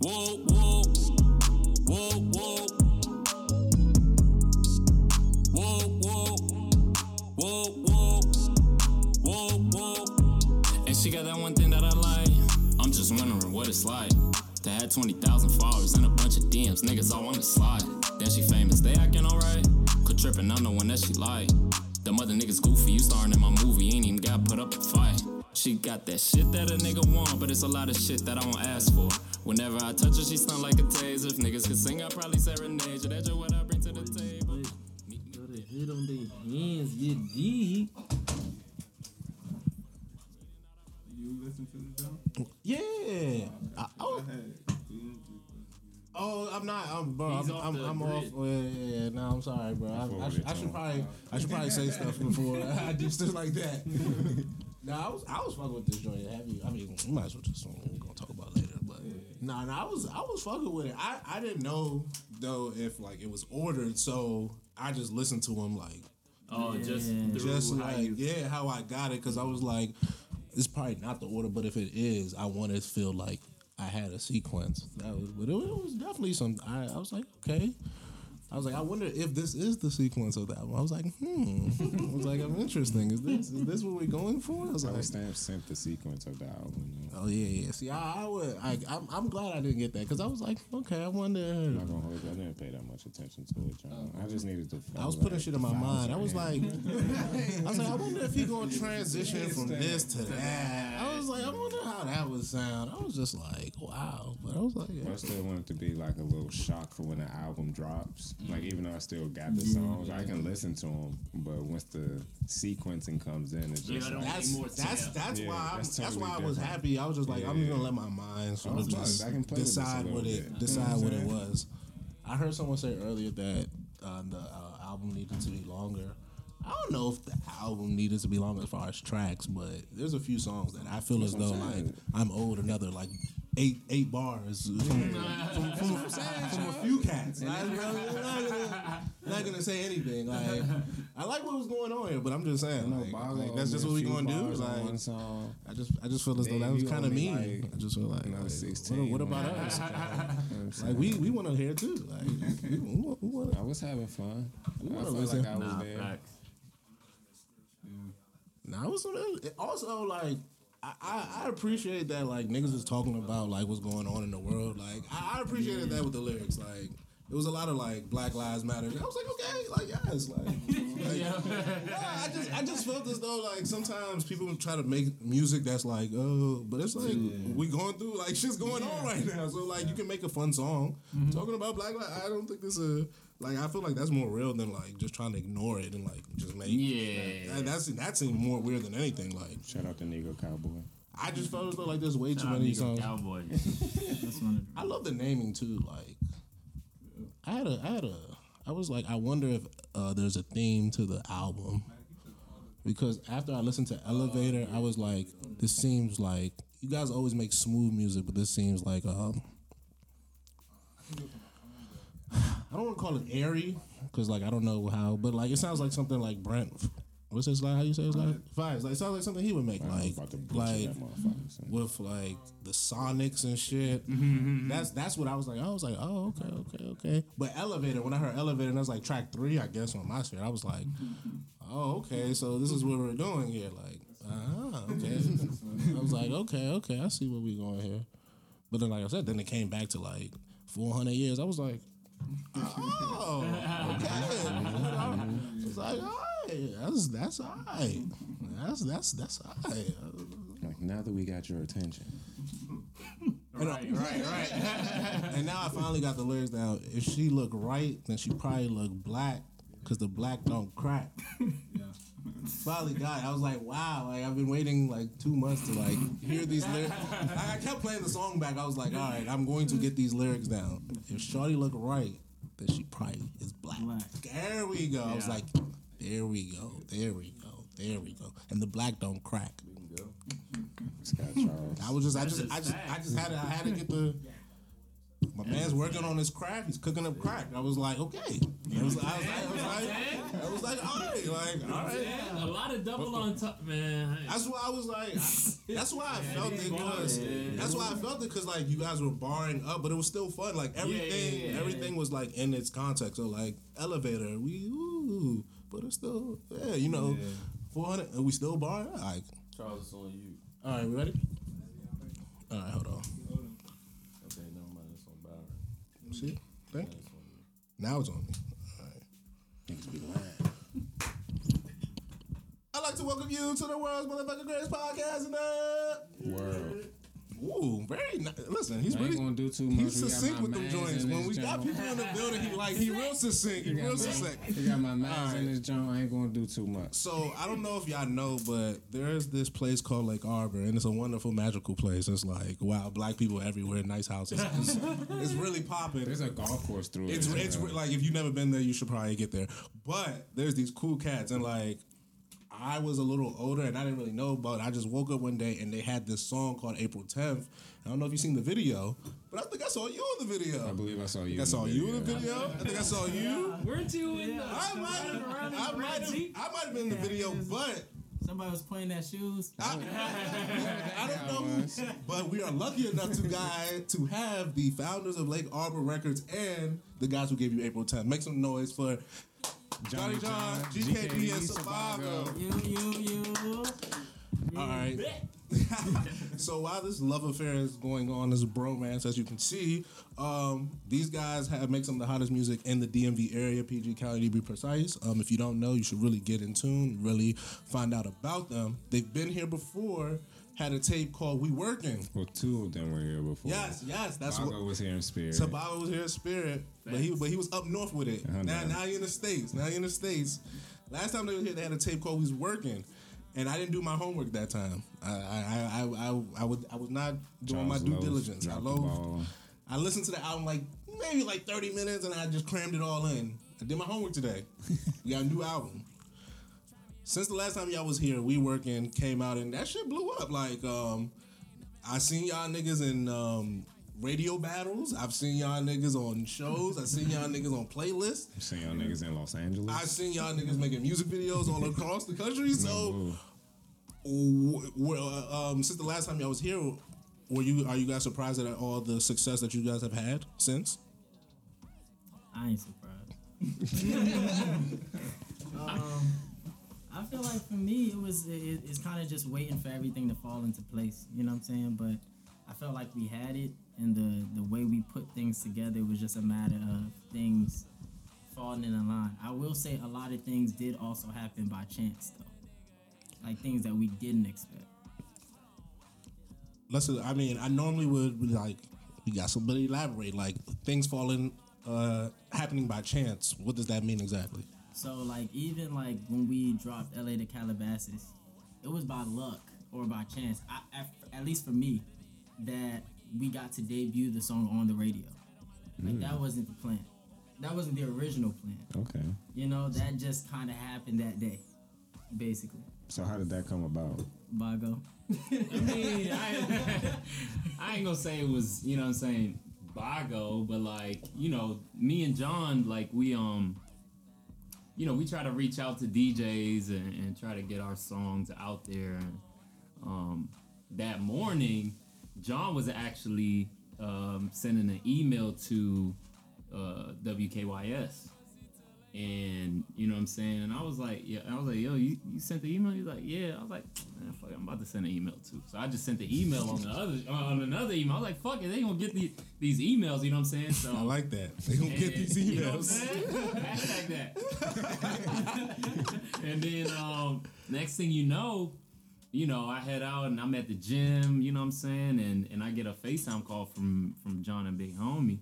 Whoa, whoa, whoa, whoa. Whoa, whoa, whoa, whoa, whoa, whoa. And she got that one thing that I like. I'm just wondering what it's like to have 20,000 followers and a bunch of DMs. Niggas all wanna slide. Then she famous, they acting alright. Quit tripping, I'm the one that she like. The mother niggas goofy, you starring in my movie, ain't even got put up a fight. She got that shit that a nigga want, but it's a lot of shit that I won't ask for. Whenever I touch her, she stun like a taser. If niggas could sing, I'd probably serenade you. That's just what I bring to the table. Gotta hit on their hands, get deep. You listen to the show? Yeah. I, oh, oh, I'm not. I'm bro. He's I'm, off I'm, I'm off. grid. Yeah, yeah, yeah. No, I'm sorry, bro. I, I, should, I should probably, I should probably say stuff before I do stuff like that. no, I was, I was fucking with this joint. Have you? I mean, we might as well just we're gonna talk about it later. But no, no, I was, I was fucking with it. I, I didn't know though if like it was ordered, so I just listened to him like Oh, just just through how like you yeah, how I got it because I was like, it's probably not the order, but if it is, I want to feel like I had a sequence. That was, but it, it was definitely some. I, I was like, okay. I was like, I wonder if this is the sequence of that one. I was like, hmm. I was like, I'm interesting. Is this is this what we're going for? I was like, Timestamp sent the sequence of the album. You know? oh yeah, yeah. See, I, I would. I, I'm, I'm glad I didn't get that because I was like, okay, I wonder. I'm not gonna hold you. I didn't pay that much attention to it, John. I just needed to. I was putting shit in my mind. I was like, I was like, I wonder if he gonna transition from this to that. I was like, I wonder how that would sound. I was just like, wow. But I was like, yeah. I still want it to be like a little shock for when the album drops. Like even though I still got the songs, I can listen to them. But once the sequencing comes in, it's just I don't like, That's more that's to- that's Yeah, why I'm, that's that's, why I was different. happy. I was just like, I'm Yeah. gonna let my mind sort of just I can play with this a decide what it bit. Decide what it was. I heard someone say earlier that uh, the uh, album needed to be longer. I don't know if the album needed to be longer as far as tracks, but there's a few songs that I feel as though like I'm owed another like eight eight bars from, from, from, from a few cats. Like, I'm not, gonna, not gonna say anything. Like I like what was going on here, but I'm just saying like, like, that's just what we gonna do. Like one song. I just I just feel as though Then that was kind of mean. like, I just feel like, another like, 16 what, what about on us? You know what I'm saying? Like we we want to hear too. Like we, we, want- we want I was having fun. I wanna felt listen. like I was Nah, there. facts. Now, it was also like I, I, I appreciate that like niggas was talking about like what's going on in the world. Like I, I appreciated that with the lyrics. Like it was a lot of like Black Lives Matter. I was like, okay, like yes, like, like yeah, I just I just felt as though like sometimes people try to make music that's like oh, but it's like we going through like shit's going on right now. So like you can make a fun song mm-hmm. talking about Black Lives. I don't think this is like I feel like that's more real than like just trying to ignore it and like just make Yeah. that, that's that seemed more weird than anything. Like Shout out to Negro Cowboy. I just felt as though like there's way too Shout out many Negro songs. Cowboy. That's one of I love the naming too. Like I had a I had a I was like I wonder if uh, there's a theme to the album because after I listened to Elevator, I was like, this seems like you guys always make smooth music, but this seems like um. I don't want to call it airy because like I don't know how, but like it sounds like something like Brent. What's his like? How you say his like? Uh, Vibes. Like it sounds like something he would make. I'm Like about to butcher like that motherfucker. son. with like the Sonics and shit. Mm-hmm, mm-hmm, mm-hmm. That's that's what I was like. I was like, oh okay, okay, okay. But Elevator, when I heard Elevator, and that was like track three, I guess on my shit. I was like, oh okay, so this is what we're doing here. Like, ah, okay. I was like, okay, okay, I see where we going here. But then, like I said, then it came back to like 400 years. I was like, oh, okay. I was like, all right, that's that's all right. That's that's that's all right. Like now that we got your attention, Right, right, right. and now I finally got the lyrics down. If she look right, then she probably look black, cause the black don't crack. Finally got it. I was like, wow. Like I've been waiting like two months to like hear these lyrics. I, I kept playing the song back. I was like, all right, I'm going to get these lyrics down. If Shorty look right, then she probably is black. Black. There we go. I was like, there we go. There we go. There we go. And the black don't crack. Scott Charles. I was just, I That's just, just I just, I just had to, I had to get the My man's working on his craft. He's cooking up crack. I was like, okay. I was, I was, I was like, I was like, all right, like, all right. Yeah, a lot of double on top, man. That's why I was like, I- that's why I felt it because that's why I felt it because like you guys were barring up, but it was still fun. Like everything, yeah, yeah. everything was like in its context. So like elevator, we ooh, but it's still yeah, you know, four hundred. Are we still barring? All right, Charles, it's on you. all right, we ready? All right, hold on. Okay, never mind. It's on Byron. See, thank you. Now it's on me. All right. I'd like to welcome you to the world's motherfucking greatest podcast in the World. Ooh, very nice. Listen, he's I ain't really gonna do too much. He's succinct with them joints. When we got people in the building, he like he real succinct. He real succinct. He got my mans Alright. in this joint. I ain't gonna do too much. So I don't know if y'all know, but there's this place called Lake Arbor, and it's a wonderful, magical place. It's like wow, black people everywhere, nice houses. It's, it's really popping. There's a golf course through it. it's know. like if you've never been there, you should probably get there. But there's these cool cats, and like I was a little older, and I didn't really know, but I just woke up one day and they had this song called April 10th. I don't know if you've seen the video, but I think I saw you in the video. I believe I saw you. I in saw the you in the video. video. I think I saw you. Weren't you in the I might have, I might have, I might have been in the video, but Somebody was pointing at shoes. I, I don't know. But we are lucky enough to guy to have the founders of Lake Arbor Records and the guys who gave you April 10th. Make some noise for Johnny John, GKD, and Sabago. You, you, you. All right. so while this love affair is going on, this bromance, as you can see, um, these guys have make some of the hottest music in the DMV area, PG County to be precise. Um, if you don't know, you should really get in tune, really find out about them. They've been here before. Had a tape called "We Working." Well, two of them were here before. Yes, yes, that's Bago what. was here in spirit. Sabago was here in spirit, but he but he was up north with it. Uh-huh, Now nah. now he in the states. Now he in the states. Last time they were here, they had a tape called "We's Working," and I didn't do my homework that time. I I I I, I, I, would, I was not doing Charles my due Lowe diligence. I dropped loathed- I listened to the album like maybe like thirty minutes, and I just crammed it all in. I did my homework today. we got a new album. Since the last time y'all was here, we working came out and that shit blew up. Like um, I seen y'all niggas in um, radio battles. I've seen y'all niggas on shows. I've seen y'all niggas on playlists. I've seen y'all niggas in Los Angeles. I've seen y'all niggas making music videos all across the country. So, Ooh. w- w- uh, um, since the last time y'all was here, were you are you guys surprised at all the success that you guys have had since? I ain't surprised. um, I feel like for me, it was it, it's kind of just waiting for everything to fall into place. You know what I'm saying? But I felt like we had it, and the the way we put things together was just a matter of things falling in line. I will say a lot of things did also happen by chance, though, like things that we didn't expect. Let's. I mean, I normally would be like, we got somebody elaborate. Like things falling, uh, happening by chance. What does that mean exactly? So like even like when we dropped LA to Calabasas, it was by luck or by chance. I, at, at least for me, that we got to debut the song on the radio. Like that wasn't the plan. That wasn't the original plan. Okay. You know, that just kind of happened that day, basically. So how did that come about? Bago. I mean, I, I ain't gonna say it was, you know what I'm saying, Bago, but like, you know, me and John, like, we, um, you know, we try to reach out to DJs and, and try to get our songs out there. And, um, that morning, John was actually um, sending an email to uh, WKYS. And you know what I'm saying? And I was like, yeah, I was like, yo, you, you sent the email? He's like, yeah. I was like, man, fuck, it, I'm about to send an email too. So I just sent the email on the other on another email. I was like, fuck it, they gonna get these these emails. You know what I'm saying? So I like that. They gonna get these and- you know emails. Hashtag that. and then um, next thing you know, you know, I head out and I'm at the gym, you know what I'm saying? And and I get a FaceTime call from from John and Big Homie.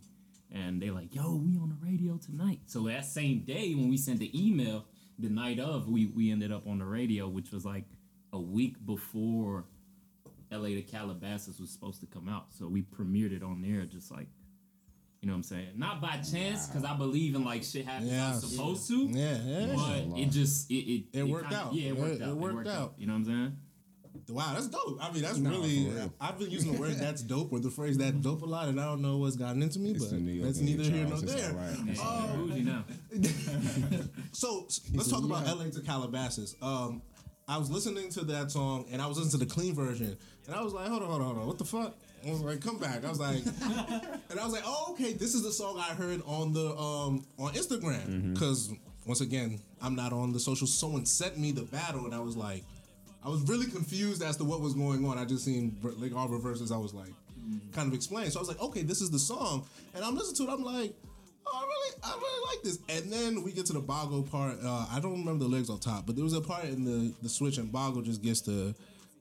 And they like, yo, we on the radio tonight. So that same day when we sent the email, the night of, we, we ended up on the radio, which was like a week before LA to Calabasas was supposed to come out. So we premiered it on there just like you know what I'm saying? Not by chance, because I believe in like shit happens it's Yes. supposed to. Yeah, yeah. But it just it it, It worked kinda- out. Yeah, it It- worked it out. worked out. You know what I'm saying? Wow, that's dope. I mean, that's Nah, really. for. I've been using the word "that's dope" or the phrase "that dope" a lot, and I don't know what's gotten into me, It's but the New York that's neither here nor there. all right. Yeah, Oh. So let's talk about LA to Calabasas. Um, I was listening to that song and I was listening to the clean version, and I was like, hold on, hold on, hold on, what the fuck? I was like, come back. I was like, and I was like, oh, okay, this is the song I heard on the um on Instagram because once again, I'm not on the social. Someone sent me the battle, and I was like, I was really confused as to what was going on. I just seen like all reverses. I was like, kind of explained. So I was like, okay, this is the song, and I'm listening to it. I'm like, oh, I really, I really like this. And then we get to the Bago part. Uh, I don't remember the lyrics on top, but there was a part in the the switch, and Bago just gets to.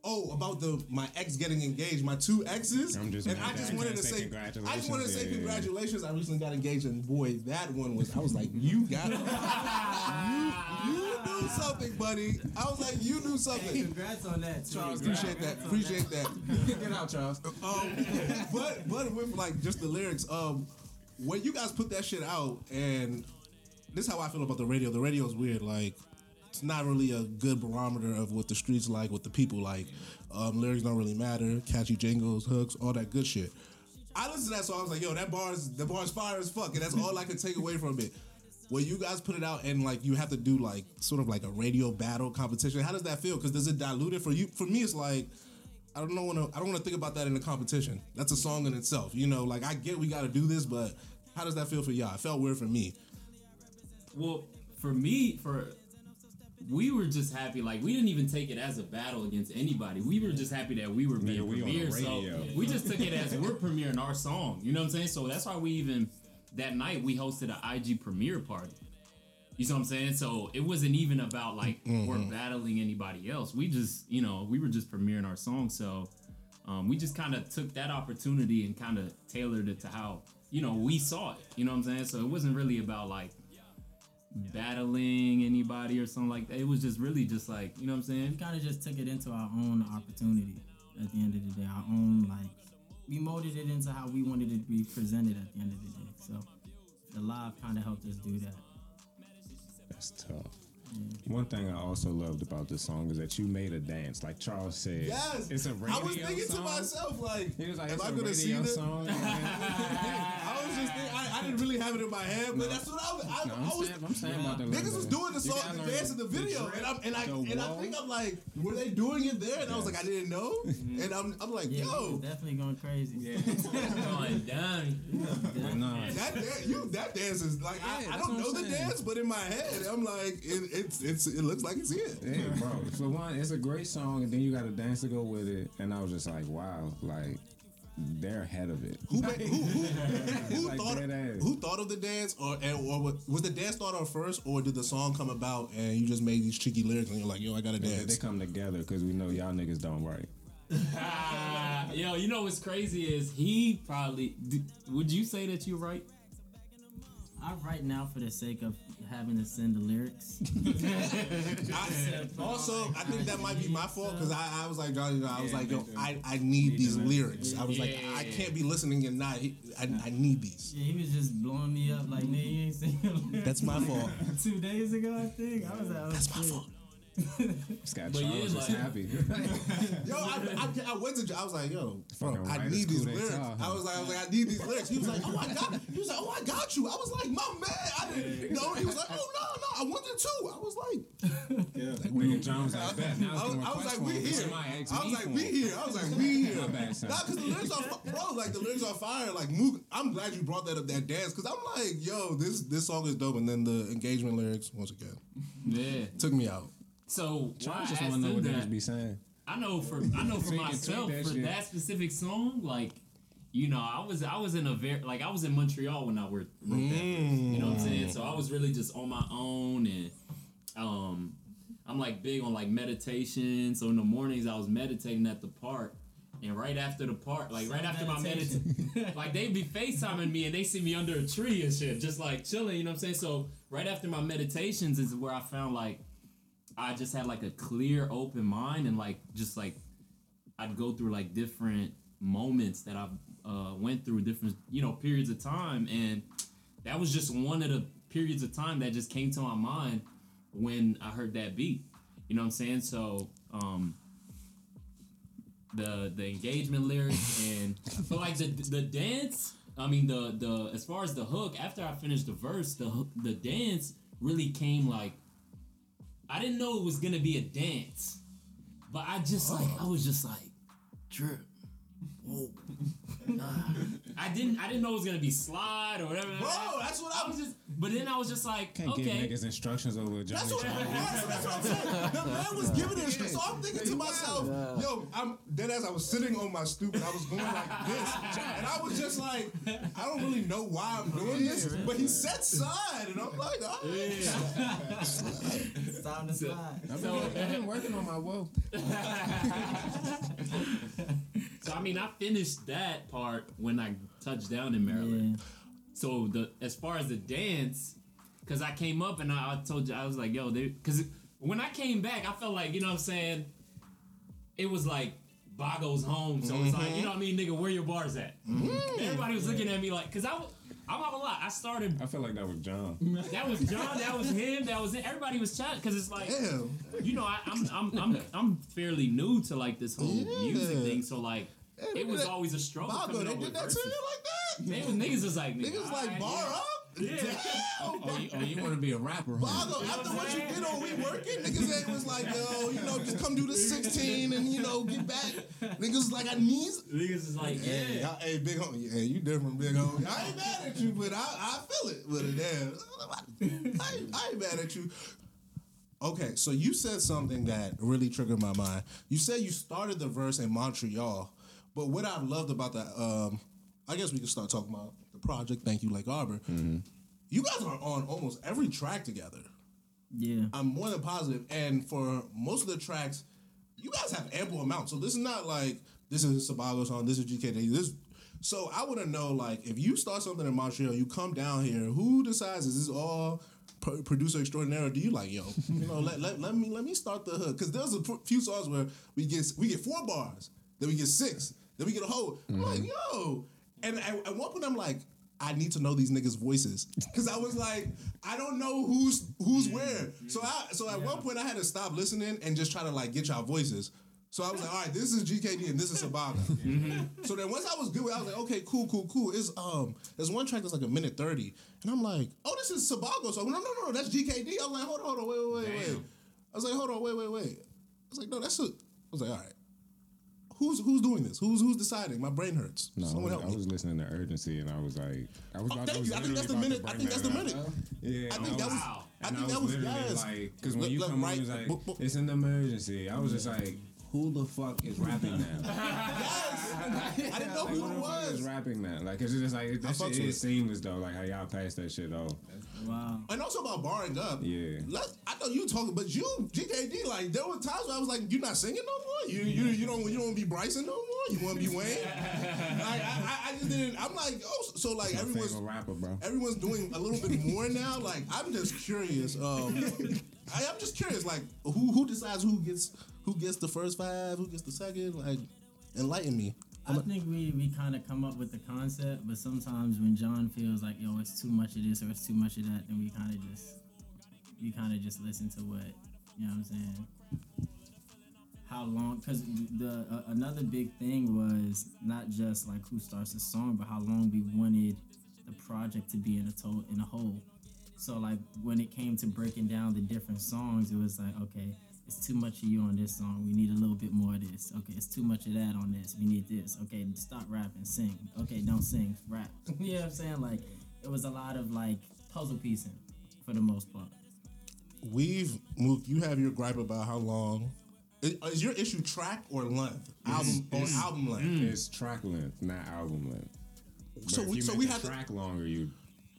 Oh, about the my ex getting engaged, my two exes, I'm just and I just wanted can't to say say, I congratulations. just wanted to say congratulations. I recently got engaged, and boy, that one was. I was like, you got it. you, you knew something, buddy. I was like, you knew Hey, something. congrats on that. Too. Charles, appreciate that. Appreciate that. Get out, Charles. Um, but but with like just the lyrics, um, when you guys put that shit out, and this is how I feel about the radio. The radio is weird. Like it's not really a good barometer of what the streets like, what the people like. Um, lyrics don't really matter. Catchy jingles, hooks, all that good shit. I listened to that song. I was like, yo, that bar's the bar's fire as fuck, and that's all I could take away from it. When you guys put it out and like you have to do like sort of like a radio battle competition, how does that feel? Because does it dilute it for you? For me, it's like I don't know. Wanna, I don't want to think about that in a competition. That's a song in itself. You know, like I get we got to do this, but how does that feel for y'all? It felt weird for me. Well, for me, for we were just happy. Like we didn't even take it as a battle against anybody. We were just happy that we were being we on premiered. So radio. we just took it as we're premiering our song. You know what I'm saying? So that's why we even that night we hosted an IG premiere party. You know what I'm saying? So it wasn't even about like we're battling anybody else. We just, you know, we were just premiering our song. So um, we just kind of took that opportunity and kind of tailored it to how, you know, we saw it. You know what I'm saying? So it wasn't really about like battling anybody or something like that. It was just really just like, you know what I'm saying? We kind of just took it into our own opportunity. At the end of the day, our own like we molded it into how we wanted it to be presented. At the end of the day, so the live kind of helped us do that. That's tough. One thing I also loved about this song is that you made a dance. Like Charles said, Yes, it's a radio I was thinking song. to myself like, He was like, am it's I a gonna see this? song. I was just thinking, I, I didn't really have it in my head, but that's what I was. I, No, I I'm was saying, I'm saying about the Niggas was doing the song, gotta the dance in the the video, drip, and I'm and I and I think I'm like, were they doing it there? And I was like, I didn't know, mm-hmm. and I'm I'm like, Yeah, yo, definitely going crazy. Yeah. Going down. But nah, that dance, you that dance is like I, Yeah, I that's don't know the dance, but in my head, I'm like, it, it's it's it looks like it's here. yeah, bro. For one, it's a great song, and then you got a dance to go with it. And I was just like, wow, like they're ahead of it. Who made, who who, who Like thought who thought of the dance, or and, or was- was the dance thought of first, or did the song come about and you just made these cheeky lyrics and you're like, yo, I got to dance. they come together because we know y'all niggas don't write. Yo, you know what's crazy is he probably. d- Would you say that you're right? I write now for the sake of having to send the lyrics. I, also, I think that might be my fault because I, I was like, Johnny, I was like, yo, I, I need these lyrics. I was like, I can't be listening and not. I, I need these. Yeah, he was just blowing me up like, nigga, you ain't seen. That's my fault. Two days ago, I think. I was like, oh, That's my shit. Fault. Scott But yeah, Charles is like- happy. Yo, I, I, I went to. I was like, yo, bro, I need these lyrics. huh? I was like, I was like, I need these lyrics. He was like, oh, I got. He was like, oh, I got you. I was like, my man, I didn't know. He was like, oh no, no, I wanted to. I was like, Nigga Jones like that. Now I was, it's I was like, we we here. I was me like, we here. I was like, we here. My bad, son. Nah, because the lyrics are, bro, like the lyrics are fire. Like, Mook, I'm glad you brought that up, that dance, because I'm like, yo, this this song is dope. And then the engagement lyrics, once again, Yeah. took me out. So why Charles I just asked want to know what that, niggas be saying. I know for I know for So you can myself that for shit. that specific song, like you know, I was I was in a very like I was in Montreal when I wrote, wrote that. You know what I'm saying? So I was really just on my own and um I'm like big on like meditation. So in the mornings I was meditating at the park. And right after the park, like right after my meditation, like they'd be FaceTiming me and they see me under a tree and shit, just like chilling, you know what I'm saying? So right after my meditations is where I found like I just had like a clear, open mind and like just like I'd go through like different moments that I've uh, went through different you know periods of time and that was just one of the periods of time that just came to my mind when I heard that beat. You know what I'm saying? So um the the engagement lyrics and but like the the dance. I mean the the as far as the hook. After I finished the verse, the the dance really came like. I didn't know it was gonna be a dance, but I just like I was just like, drip. Whoa. Nah. I didn't I didn't know it was gonna be slide or whatever. Bro, that's what I was just but then I was just like, Can't okay. give niggas instructions over Johnny That's what, right, that's what I'm saying. The man was giving it. So I'm thinking to myself, yo, I'm dead as I was sitting on my stoop and I was going like this. And I was just like, I don't really know why I'm doing this, but he said side. And I'm like, ah. all right. It's time to slide. I've been, I've been working on my woe. So I mean, I finished that part when I touched down in Maryland. Yeah. So the as far as the dance, because I came up and I, I told you I was like, yo, because when I came back, I felt like you know what I'm saying. It was like Bago's home, so it's like you know what I mean, nigga, where your bars at? Mm-hmm. Everybody was looking at me like, cause I was. I'm not gonna lie. I started. I feel like that was John. That was John. That was him. That was it. Everybody was chatting because it's like Damn. you know, I, I'm I'm I'm I'm fairly new to like this whole music thing, so like they it was that- always a struggle. Bago, coming they did with that to you like that? They was niggas was like nigga, Niggas like alright, bar yeah. up? Yeah. Damn. Oh, you, oh, you want to be a rapper? Huh? Bago, after what you did on We Working, niggas ain't was like, yo, you know, just come do the 16 and, you know, get back. Niggas was like, I need. Niggas is like, yeah. Hey, I, hey, big homie. Yeah, you different, big homie. I ain't mad at you, but I, I feel it. But damn, I, I ain't mad at you. Okay, so you said something that really triggered my mind. You said you started the verse in Montreal, but what I've loved about that, um, I guess we can start talking about the project. Thank you, Lake Arbor. You guys are on almost every track together. Yeah. I'm more than positive. And for most of the tracks, you guys have ample amounts. So this is not like this is Sabago song, this is GKD. This so I want to know like if you start something in Montreal, you come down here, who decides is this all pro- producer extraordinaire? Or do you like yo, you know, let, let, let me let me start the hook because there's a few songs where we get we get four bars, then we get six, then we get a whole. I'm like yo, and at, at one point I'm like. I need to know these niggas' voices because I was like, I don't know who's who's where. So I so at one point I had to stop listening and just try to like get y'all voices. So I was like, all right, this is GKD and this is Sabago. So then once I was good, with it, I was like, okay, cool, cool, cool. It's um, there's one track that's like a minute thirty, and I'm like, oh, this is Sabago. So I went, no, no, no, that's GKD. I was like, hold on, hold on, wait, wait, wait, wait. I was like, hold on, wait, wait, wait. I was like, no, that's a. I was like, all right. Who's who's doing this? Who's who's deciding? My brain hurts. No, I Someone was, help I me. listening to urgency, and I was like, I was Oh, about. thank I was you. I think that's the minute- I think that's the minute. Yeah, I think that was. Wow. I think that was was literally yes. like, because when you look, come right, on, it's like, boop, boop. it's an emergency. I was just like, who the fuck is rapping now? Yes. I didn't know who who it the fuck is was. Rapping now? Like, cause it's just like that fucks shit is seamless though. Like how y'all passed that shit off. Wow. And also about barring up. Yeah. Let, I know you talking, but you GKD like there were times where I was like, "You're not singing no more. You you you don't you don't be Bryson no more. You want to be Wayne." like I, I I just didn't. I'm like, oh, so like My everyone's rapper, bro. everyone's doing a little bit more now. Like I'm just curious. Um, I, I'm just curious. Like who who decides who gets who gets the first five, who gets the second? Like enlighten me. I think we, we kind of come up with the concept, but sometimes when John feels like yo, it's too much of this or it's too much of that, then we kind of just we kind of just listen to what you know what I'm saying. How long? Because the uh, another big thing was not just like who starts the song, but how long we wanted the project to be in a to- in a whole. So like when it came to breaking down the different songs, it was like okay, it's too much of you on this song. We need a little bit more of this. Okay, it's too much of that on this. We need this. Okay, stop rapping, sing. Okay, don't sing, rap. you know what I'm saying? Like it was a lot of like puzzle piecing for the most part. We've moved. You have your gripe about how long. Is, is your issue track or length? Album or album length? It's track length, not album length. But So if we you so we the have to. track longer, you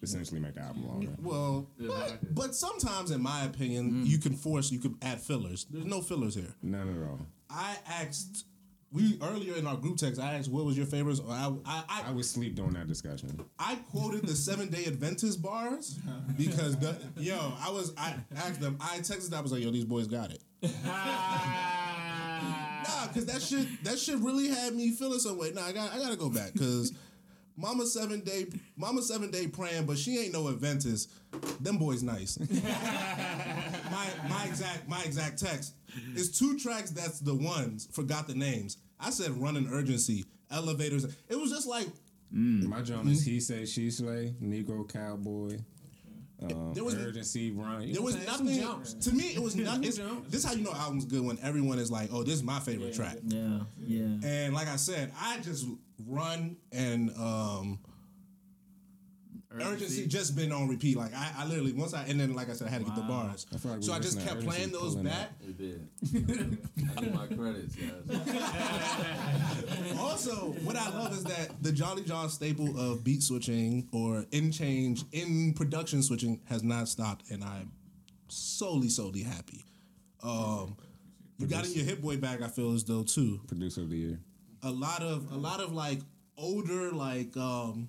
essentially make the album longer. Well, but, but sometimes, in my opinion, you can force. You can add fillers. There's no fillers here. None at all. I asked. We earlier in our group text, I asked what was your favorites. I, I, I, I would sleep during that discussion. I quoted the seven day Adventist bars because the, yo, I was I asked them. I texted them. I was like, yo, these boys got it. Nah, cause that shit that shit really had me feeling some way. Nah, I got I gotta go back because Mama seven day Mama seven day praying, but she ain't no Adventist. Them boys nice. my my exact my exact text is two tracks. That's the ones. Forgot the names. I said running urgency, elevators. It was just like mm. My joint is he say she slay, Negro cowboy. Um, There was- urgency run. You there know was what I'm saying? Some nothing. jumps. To me, it was nothing. This is how you know an album's good when everyone is like, "Oh, this is my favorite track." Yeah, yeah. And like I said, I just run and um urgency just been on repeat. Like I, I literally once I and then like I said, I had to get the bars. I like so I just kept playing those back. It did. I need my credits, guys. Also, what I love is that the Jolly John staple of beat switching or in change in production switching has not stopped, and I'm solely solely happy. Um, you got in your Hit Boy bag. I feel as though too. Producer of the year. a lot of a lot of like older like um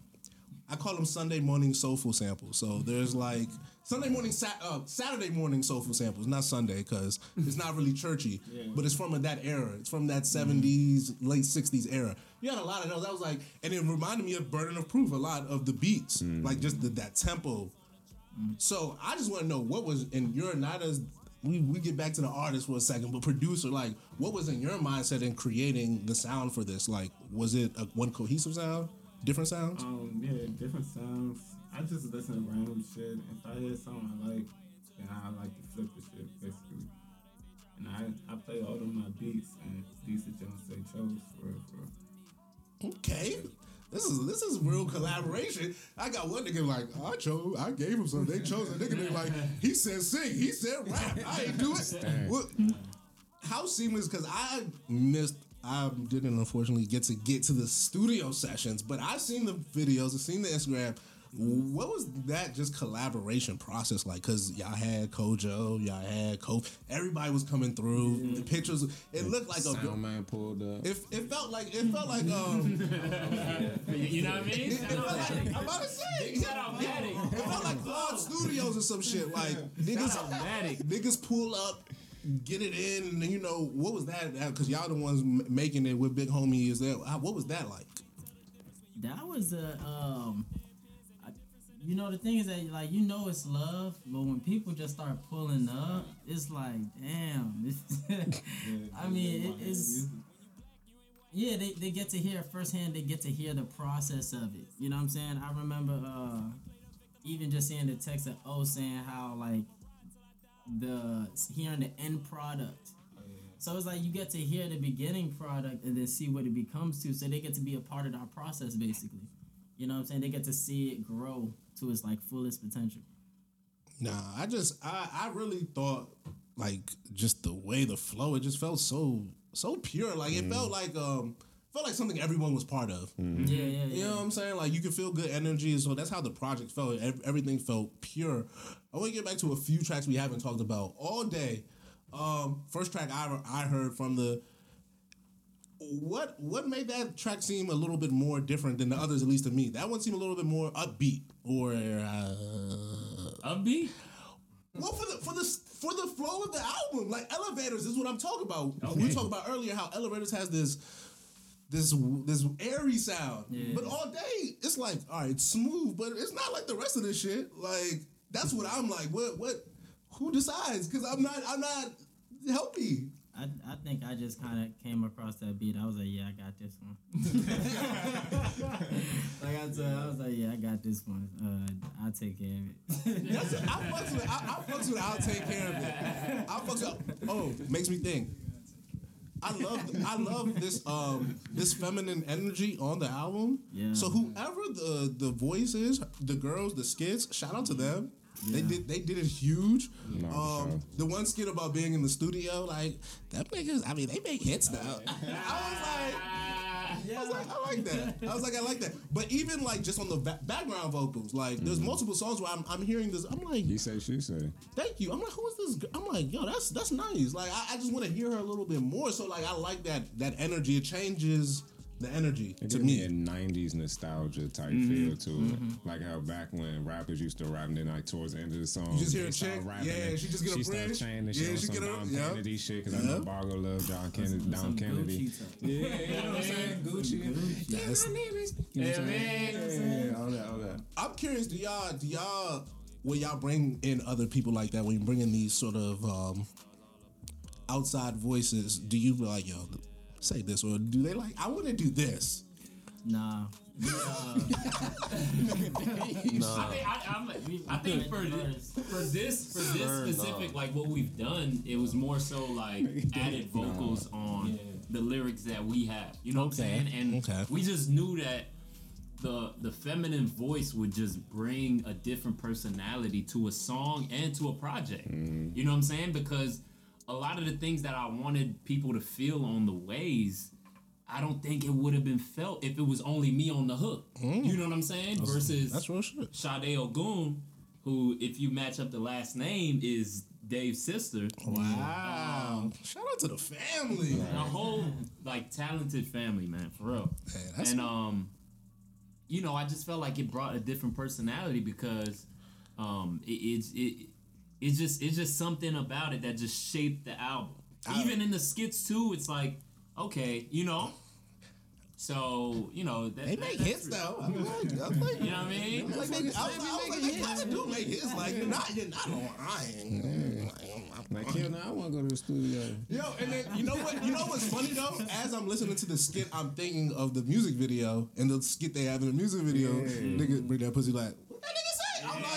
I call them Sunday morning soulful samples. So there's like Sunday morning, sa- uh, Saturday morning soulful samples, not Sunday because it's not really churchy, but it's from that era. It's from that 70s, late 60s era. You had a lot of those. I was like, and it reminded me of Burden of Proof, a lot of the beats, like just the, that tempo. So I just want to know what was, and you're not as, we, we get back to the artist for a second, but producer, like, what was in your mindset in creating the sound for this? Like, was it a, one cohesive sound, different sounds? Um, yeah, different sounds. I just listen to random shit. If I hear something I like, then I like to flip the shit, basically. And I, I play all of my beats, and these are Jones they chose for real, for. Okay. This is this is real collaboration. I got one nigga like I chose, I gave him some. They chose a nigga. They like he said sing, he said rap. I ain't do it. What, how seamless? Because I missed. I didn't unfortunately get to get to the studio sessions, but I've seen the videos. I've seen the Instagram. What was that just collaboration process like? Cause y'all had Kojo, y'all had Ko. Everybody was coming through. The pictures. It looked like a. Sound man pulled up. It, it felt like it felt like um. You know what I mean? It felt like, I'm about to say. Shout. It felt like Quad Studios or some shit. Like niggas, Shout out niggas pull up, get it in, you know what was that? Because y'all the ones making it with Big Homie. Is that what was that like? That was a um. I- You know the thing is that like you know it's love, but when people just start pulling up, it's like damn. This, I mean, it, it's yeah. They, they get to hear firsthand. They get to hear the process of it. You know what I'm saying? I remember uh, even just seeing the text of O saying how like the hearing the end product. So it's like you get to hear the beginning product and then see what it becomes to. So they get to be a part of our process, basically. You know what I'm saying? They get to see it grow to its like fullest potential. Nah, I just I I really thought like just the way the flow. It just felt so so pure. Like it felt like um felt like something everyone was part of. Yeah, yeah, yeah. You know what I'm saying? Like you can feel good energy, so that's how the project felt. Everything felt pure. I want to get back to a few tracks we haven't talked about all day. Um, first track I I heard from the. What what made that track seem a little bit more different than the others, at least to me? That one seemed a little bit more upbeat, or uh, Upbeat. well, for the for the for the flow of the album, like Elevators is what I'm talking about. We talked about earlier how Elevators has this this this airy sound, Yeah. but all day it's like all right, smooth, but it's not like the rest of this shit. Like that's what I'm like. What what? Who decides? Because I'm not I'm not healthy. I, I think I just kind of came across that beat. I was like, yeah, I got this one. like I said, I was like, yeah, I got this one. Uh, I'll take care of it. That's. I fucks with I, I fucks with I'll take care of it. I fucks with oh makes me think. I love I love this um this feminine energy on the album. Yeah. So whoever the the voice is, the girls, the skits, shout out to them. They did they did it huge. No, um, sure. the one skit about being in the studio, like that niggas. I mean, they make hits now. I was like. I was like, I like that. I was like, I like that. But even like just on the ba- background vocals, like there's mm-hmm. multiple songs where I'm, I'm hearing this. I'm like, He say, she say. thank you. I'm like, who is this? Girl? I'm like, yo, that's that's nice. Like, I, I just want to hear her a little bit more. So like, I like that that energy. It changes the energy It to me me. a '90s nostalgia type Mm-hmm. feel to it, like how back when rappers used to rap, and then like towards the end of the song, You just hear a chick, rapping, yeah, she just get a she start bridge. chaining Yeah, shit on she some get a- Dom yeah. Kennedy shit because I Yeah. know Bago love John Kennedy, Some Dom Kennedy. Gucci. Yeah, you know what I'm saying? Gucci. Yes. You know Yeah, what I'm man. saying? Yeah, all that, all that. I'm curious. Do y'all do y'all when y'all bring in other people like that? When you bring in these sort of um, outside voices, do you be like, yo, say this, or do they like? I want to do this. Nah. We, uh, I think, I, I'm, I think for this, for this for this Sure, specific no. like what we've done, it was more so like added vocals on the lyrics that we have. You know what I'm saying? And Okay. we just knew that the the feminine voice would just bring a different personality to a song and to a project. You know what I'm saying? Because a lot of the things that I wanted people to feel on the ways. I don't think it would have been felt if it was only me on the hook. You know what I'm saying? Versus That's real shit. Sade Ogun, who, if you match up the last name, is Dave's sister. Wow! Shout out to the family. A whole like talented family, man, for real. That's and um, you know, I just felt like it brought a different personality because um, it, it's it. It's just it's just something about it that just shaped the album. Even in the skits too, it's like okay, you know. So you know that, they that- make hits re- though. I'm like, I'm like, You know what I mean? Like they, I was, I was like, they kind of do make hits. Like you're not, you're not lying. Like, hell no, I want to go to the studio. Yo, and then you know what? You know what's funny though? As I'm listening to the skit, I'm thinking of the music video and the skit they have in the music video. Nigga, bring that pussy like. What that nigga say? I'm like, I, I just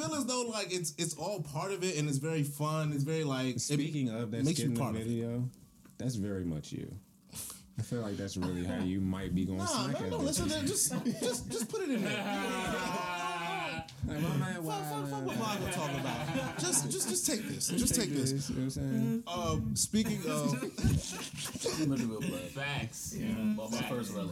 feel as though like it's it's all part of it and it's very fun. It's very like it Speaking of that makes skit you in the part of it. video, that's very much you. I feel like that's really how you might be going Nah, smack no, at no, listen, to- just just just put it in there. Like, my man, Fuck, fuck, fuck what Vlog will talk about. Just just just take this. Just take this. You know what I'm saying? Um, speaking of, Mitchellville Blast. Facts. Bought my first relic.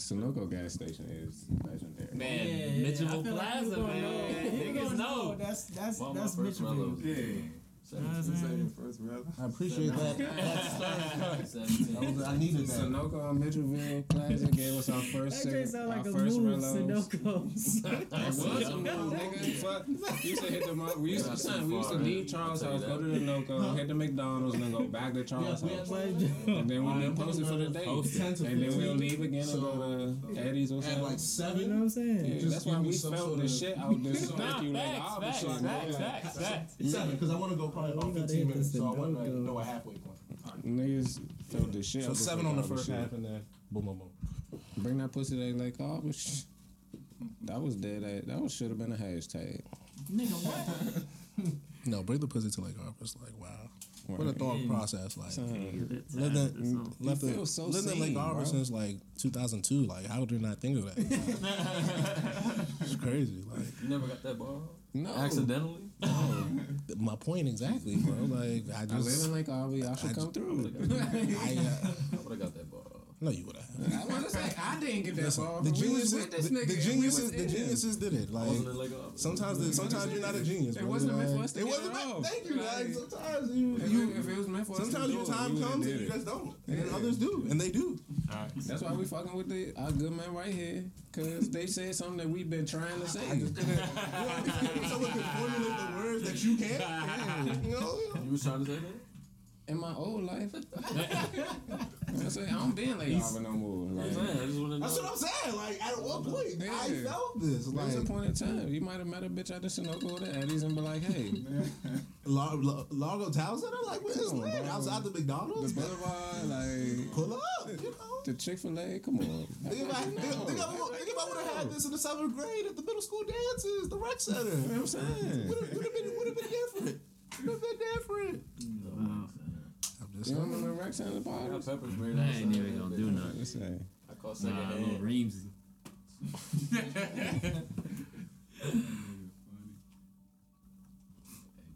Yeah. Sunoco gas station is legendary. Man, yeah, yeah, Mitchell I feel like Plaza, man. You Niggas gonna know. That's that's Bought my that's first Mitchellville. relic. Yeah. Seventeen. First brother. I appreciate that. Seventeen. I needed that. Sunoco and Mitchellville Classic gave us our first That sound like our a first move, Relos. Sunoco's. It was a move, nigga. Fuck. We used to hit the mo- we used to son, we used to leave. Charles I'll House, go to the Noco, hit the McDonald's, and then go back to Charles House. And then we'll be posted for the day. And then we'll leave again and go to Eddie's or At something. like You know seven. what I'm saying? Yeah, that's why we some felt the shit out this thank you like facts, facts, shit, facts, man. facts, facts. Seven, because I want to go probably about 15 minutes, so I in want to Dogo. know a halfway point. Niggas felt the shit So seven on the Arbor first shit. half, and then boom, boom, boom. Bring that pussy to like oh, Arbor. sh- That was dead. That, that was should have been a hashtag. Nigga, what? No, bring the pussy to Lake Arbor. It's like wow, what a Right. thought process. Like Son, lived in, left feel in, so lived in Lake Arbor since like 2002. Like how did I not think of that? it's crazy. Like You never got that bar? No. Accidentally? Th- my point exactly, bro. Like I I live just, in Lake Arbor. Y'all should I come through. I, uh, I would have got that bar. no, you would have. I want to say I didn't get that Listen, far. the but we was geniuses, with this the, nigga the and we geniuses, the geniuses did it. Like Wasn't it like sometimes, the, sometimes you're not a genius. It bro. wasn't meant for us to It wasn't it meant. off. Thank you. Like Like, sometimes you, If you it, if it was meant for us Sometimes do your time comes and you just don't, and others do, and they do. That's why we fucking with the our good man right here, cause they said something that we've been trying to say. Someone can formulate the words that you can't. You know, You was trying to say that? In my old life, I say I don't be in Lake Arbor no more. Like, Man, I just want to know. that's what I'm saying. Like at what point I felt this. There was a point in time you might have met a bitch at the Sunoco or the Eddie's and be like, "Hey, Lar- Lar- Largo Town Center. Like where's Come on, land bro. outside the the McDonald's? Boulevard, like Pull up. You know. the Chick Fil A. Come on, Think about, think, think, about, think about would have had this in the seventh grade at the middle school dances, the rec center. You know what I'm saying? Would have been, would have been different. Would have been different. I'm just You saying. remember Rex and the I got parties? pepper I ain't even gonna do nothing. Let's say. I caught Nah, second little hand. Reamsy.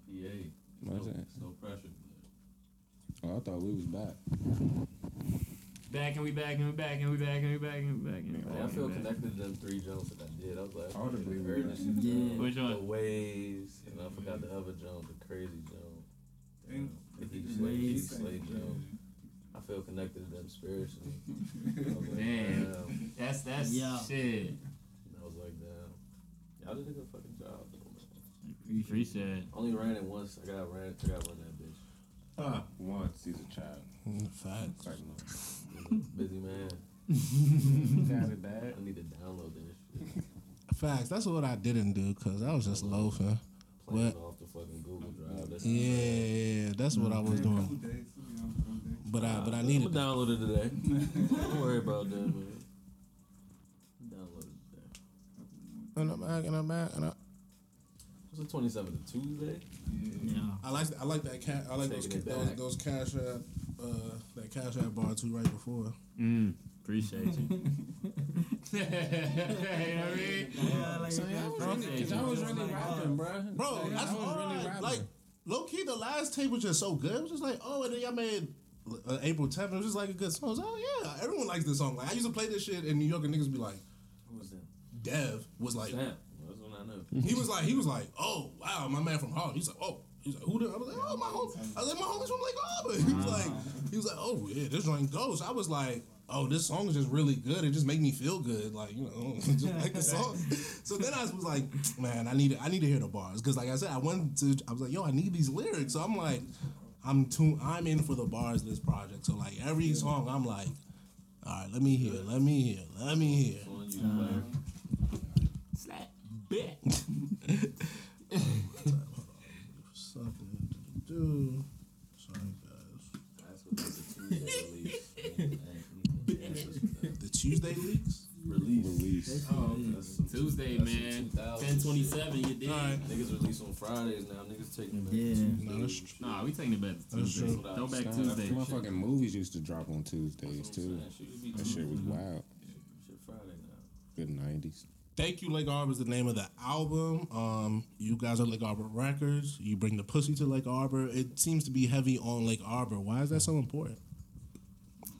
PA. What's no, that? No pressure. Oh, I thought we was back. Back and we back and we back and we back and we back and we back and we back. Man, I feel back. connected to them three jumps that I did. I was like, Audibly, we heard back. this shit. Yeah. Which one? The waves, and I forgot the other jump, the crazy jump. Think- The heat slay, heat Waves. slay. I feel connected to them spiritually. Like, Man. damn. That's that's Yeah. shit. And I was like, damn. Y'all did a good fucking job, though, man. Appreciate. Only ran it once. I got ran. I got run that bitch. Huh. Once he's a child. Mm, facts. Busy man. Got. I need to download this shit. Facts. That's what I didn't do because I was just loafing. Playing What? off the fucking Google Drive. That's Yeah, that's what I was doing. days, you know, couple days. but I but I needed. I'm needed gonna download it today. Don't worry about that, man. Download it today. And I'm back, and I'm back, and I. Was it 27th Tuesday? Yeah. I like I like that cat. I like those Taking it those, those cash app uh, that cash app bar too right before. Mm, appreciate you. you know what I mean? Yeah, like, So yeah, I was really, cause I was really rapping, bro. Bro, Like, that's I was all really rapping. Like low key, the last tape was just so good. It was just like, oh, and then y'all made uh, April 10th. It was just like a good song. Was oh yeah, everyone likes this song. Like I used to play this shit in New York, and niggas be like, Who was that? Dev was like, Snap. That's when I know. he was like, he was like, oh wow, my man from Harlem. He's like, oh. He's like, who the? I was like, oh, my home. I was like, my homie's from Lake Arbor. He was like, he was like, oh yeah, this joint goes. I was like, oh, this song is just really good. It just made me feel good, like you know, just like the song. So then I was like, man, I need, I need to hear the bars because, like I said, I went to, I was like, yo, I need these lyrics. So I'm like, I'm too, I'm in for the bars of this project. So like every song, I'm like, all right, let me hear, let me hear, let me hear. On you, player. Slap. Bet. Something to do. Sorry, guys. That's what this is Tuesday release. That's what's The Tuesday leaks. Release. Release. Oh, That's some- Tuesday, that's man. Ten twenty seven. You did. All right. Niggas release on Fridays now. Niggas taking it back. Yeah. No, that's true. Nah, we taking it back to Tuesday. true. Throwback That's Tuesday. Motherfucking movies used to drop on Tuesdays too. That shit, That shit was wild. Shit Friday now. Good nineties. Thank you, Lake Arbor is the name of the album. Um, you guys are Lake Arbor Records. You bring the pussy to Lake Arbor. It seems to be heavy on Lake Arbor. Why is that so important?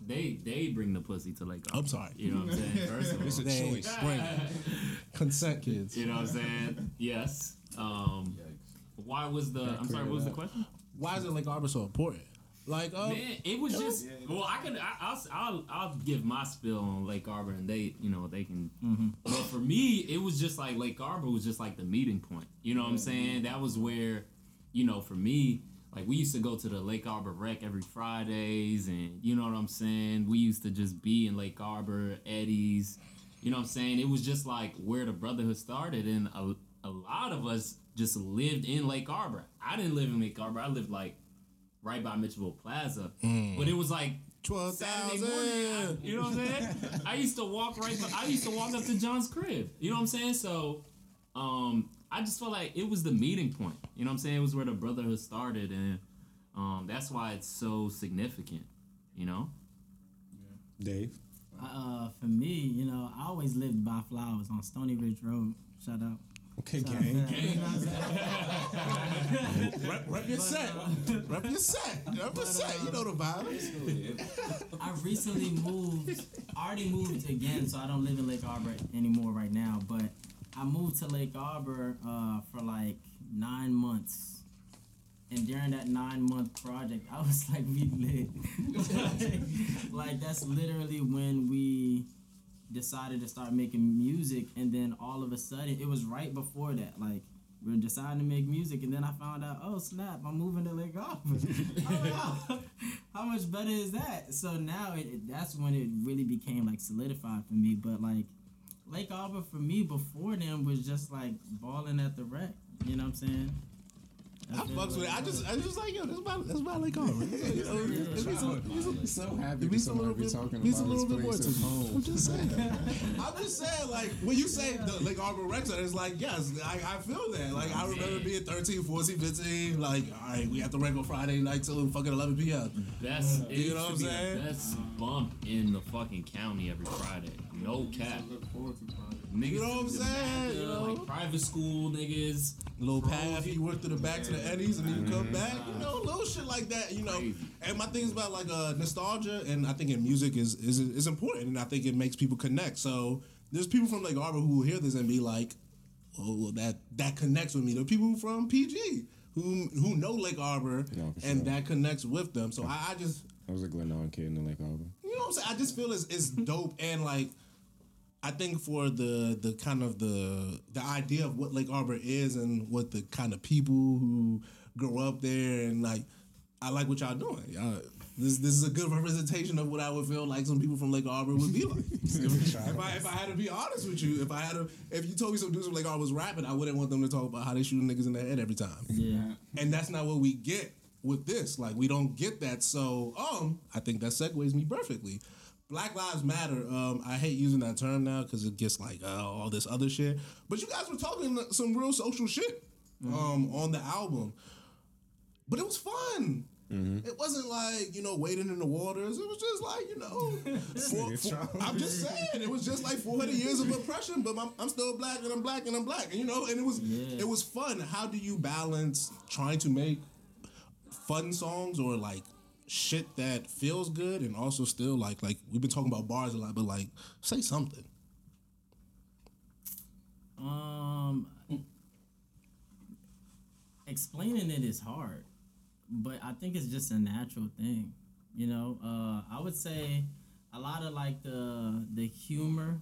They they bring the pussy to Lake. I'm sorry. You know what I'm saying? First of all, It's a They choice. bring it. Consent, kids. You know what I'm saying? Yes. Um, why was the? I'm sorry. What was the question? Why is it Lake Arbor so important? Like, uh, Man, it was just. Well, I could. I, I'll, I'll I'll give my spill on Lake Arbor, and they, you know, they can. But for me, it was just like Lake Arbor was just like the meeting point. You know what I'm saying? That was where, you know, for me, like we used to go to the Lake Arbor Rec every Fridays, and you know what I'm saying. We used to just be in Lake Arbor, Eddie's. You know what I'm saying? It was just like where the brotherhood started, and a, a lot of us just lived in Lake Arbor. I didn't live in Lake Arbor. I lived like right by Mitchellville Plaza, but it was like twelve Saturday morning. I, you know what I'm saying? I used to walk right. I used to walk up to John's crib. You know what I'm saying? So, um, I just felt like it was the meeting point. You know what I'm saying? It was where the brotherhood started, and um, that's why it's so significant. You know? Dave. Uh, for me, you know, I always lived by Flowers on Stony Ridge Road. Shout out. Okay, Shout out gang. to that. You know what I'm saying? Rep, rep your set. Rep your set. Rep your set. You know the vibes. I recently moved. I already moved again, so I don't live in Lake Arbor anymore right now. But I moved to Lake Arbor uh, for like nine months, and during that nine month project, I was like, we lit. like that's literally when we decided to start making music, and then all of a sudden, it was right before that, like. We were deciding to make music, and then I found out, oh snap, I'm moving to Lake Arbor. oh. How much better is that? So now it- that's when it really became like solidified for me. But like Lake Arbor for me before then was just like balling at the rec. You know what I'm saying? I fucks with it. I just, I just like yo. that's is my, this is my Lake Arbor. You know, it be some- it be some- so happy It to means a little be bit, talking means a little bit more place to me. home. I'm just saying. I'm just saying, like when you say the Lake Arbor Rec Center, it's like yes, I, I feel that. Like I remember being 13, 14, 15. Like all right, we have to rec on Friday night till fucking 11 p.m. Best. It You know what I'm saying? The best bump in the fucking county every Friday. No cap. Look forward to Friday. Niggas You know what I'm saying? Jamaica, You know? Like private school niggas. Little path, you work to the back to the Eddies, and then you come back. You know, little shit like that. You know, Crazy. and my thing is about like uh, nostalgia, and I think in music is, is is important, and I think it makes people connect. So there's people from Lake Arbor who will hear this and be like, "Oh, well, that that connects with me." There are people from PG who who know Lake Arbor, No, and sure. that connects with them. So I, I just I was a Glennon kid in the Lake Arbor. you know what I'm saying? I just feel it's, it's dope and like I think for the the kind of the the idea of what Lake Arbor is and what the kind of people who grow up there and like I like what y'all doing. Y'all, this this is a good representation of what I would feel like some people from Lake Arbor would be like. if, I if I had to be honest with you, if I had to if you told me some dudes from Lake Arbor was rapping, I wouldn't want them to talk about how they shooting niggas in the head every time. Yeah. And that's not what we get with this. Like we don't get that. So um, I think that segues me perfectly. Black Lives Matter. Um, I hate using that term now because it gets like uh, all this other shit. But you guys were talking some real social shit um, on the album. But it was fun. It wasn't like you know wading in the waters. It was just like you know. four- four- I'm just saying it was just like 400 years of oppression, but I'm, I'm still black and I'm black and I'm black, and you know. And it was Yeah. it was fun. How do you balance trying to make fun songs or like shit that feels good and also still like like we've been talking about bars a lot, but like say something. Um, explaining it is hard, but I think it's just a natural thing. You know, uh, I would say a lot of like the the humor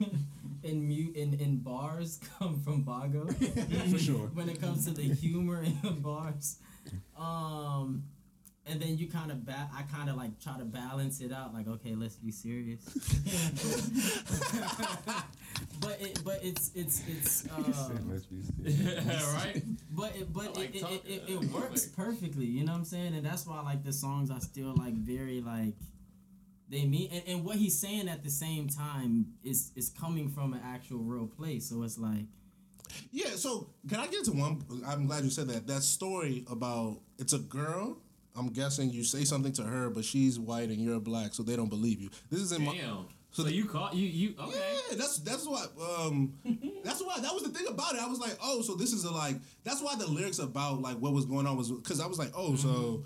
in mute in, in bars come from Bago for sure. when it comes to the humor in the bars, um, and then you kind of ba- I kind of like try to balance it out. Like, okay, let's be serious. but it, but it's it's it's. Uh, Let's be serious. right? but it, but like it, it, it, it, it works perfectly. You know what I'm saying? And that's why like the songs are still like very like they mean and, and what he's saying at the same time is is coming from an actual real place. So it's like Yeah, so can I get to one? I'm glad you said that. That story about it's a girl. I'm guessing you say something to her, but she's white and you're black, so they don't believe you. This is in my. Damn. So So, the- you caught you you okay? Yeah, that's that's what um that's why that was the thing about it. I was like, oh, so this is a like that's why the lyrics about like what was going on was because I was like, oh, so